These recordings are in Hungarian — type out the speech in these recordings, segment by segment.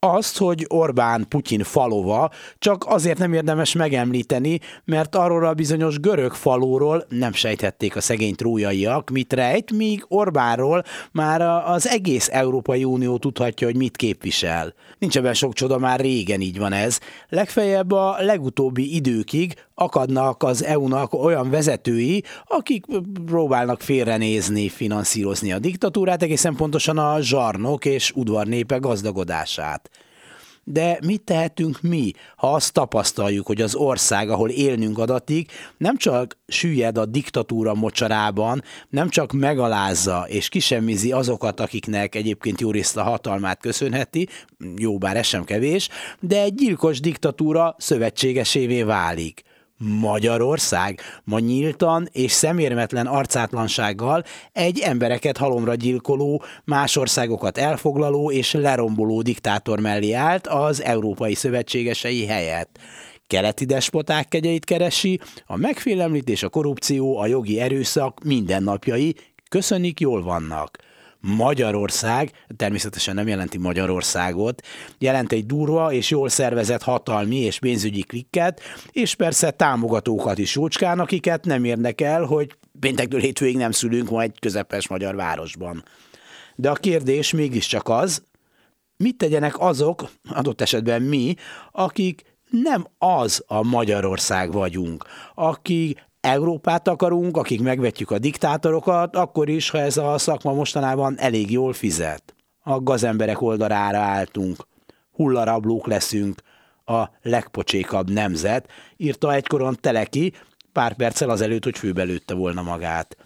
azt, hogy Orbán Putyin falova csak azért nem érdemes megemlíteni, mert arról a bizonyos görög falóról nem sejthették a szegény trójaiak, mit rejt, míg Orbánról már az egész Európai Unió tudhatja, hogy mit képvisel. Nincs ebben sok csoda, már régen így van ez. Legfeljebb a legutóbbi időkig akadnak az EU-nak olyan vezetői, akik próbálnak félrenézni, finanszírozni a diktatúrát, egészen pontosan a zsarnok és udvarnépe gazdagodását. De mit tehetünk mi, ha azt tapasztaljuk, hogy az ország, ahol élnünk adatik, nem csak süllyed a diktatúra mocsarában, nem csak megalázza és kisemmizi azokat, akiknek egyébként jó részt a hatalmát köszönheti, jó bár ez sem kevés, de egy gyilkos diktatúra szövetségesévé válik. Magyarország. Ma nyíltan és szemérmetlen arcátlansággal egy embereket halomra gyilkoló, más országokat elfoglaló és leromboló diktátor mellé állt az európai szövetségesei helyett. Keleti despoták kegyeit keresi, a megfélemlítés, a korrupció, a jogi erőszak mindennapjai, köszönik, jól vannak. Magyarország, természetesen nem jelenti Magyarországot, jelent egy durva és jól szervezett hatalmi és pénzügyi klikket, és persze támogatókat is jócskán, akiket nem érdekel, hogy péntektől hétfőig nem szülünk majd közepes magyar városban. De a kérdés mégiscsak az, mit tegyenek azok, adott esetben mi, akik nem az a Magyarország vagyunk, akik Európát akarunk, akik megvetjük a diktátorokat, akkor is, ha ez a szakma mostanában elég jól fizet. A gazemberek oldalára álltunk, hullarablók leszünk, a legpocsékabb nemzet, írta egykoron Teleki, pár perccel azelőtt, hogy főbelőtte volna magát.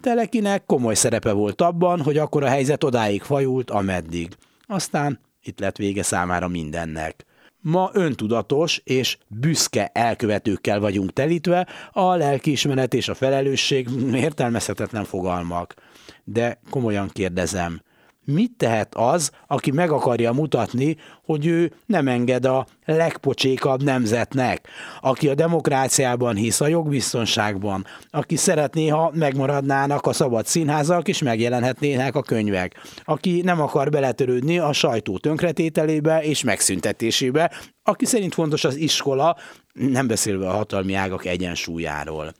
Telekinek komoly szerepe volt abban, hogy akkor a helyzet odáig fajult, ameddig. Aztán itt lett vége számára mindennek. Ma öntudatos és büszke elkövetőkkel vagyunk telítve, a lelkiismeret és a felelősség értelmezhetetlen fogalmak. De komolyan kérdezem, mit tehet az, aki meg akarja mutatni, hogy ő nem enged a legpocsékabb nemzetnek, aki a demokráciában hisz, a jogbiztonságban, aki szeretné, ha megmaradnának a szabad színházak, és megjelenhetnének a könyvek, aki nem akar beletörődni a sajtó tönkretételébe és megszüntetésébe, aki szerint fontos az iskola, nem beszélve a hatalmi ágak egyensúlyáról.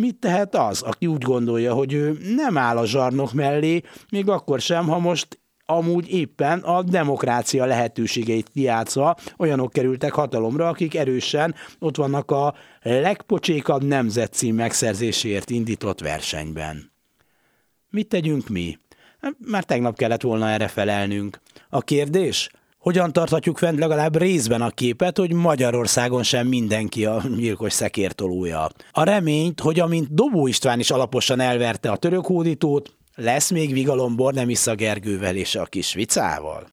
Mit tehet az, aki úgy gondolja, hogy ő nem áll a zsarnok mellé, még akkor sem, ha most amúgy éppen a demokrácia lehetőségeit kiátszva olyanok kerültek hatalomra, akik erősen ott vannak a legpocsékabb nemzetcím megszerzéséért indított versenyben. Mit tegyünk mi? Már tegnap kellett volna erre felelnünk. A kérdés? Hogyan tarthatjuk fent legalább részben a képet, hogy Magyarországon sem mindenki a gyilkos szekértolója? A reményt, hogy amint Dobó István is alaposan elverte a török hódítót, lesz még vigalombor nem a Gergővel és a kis vicával?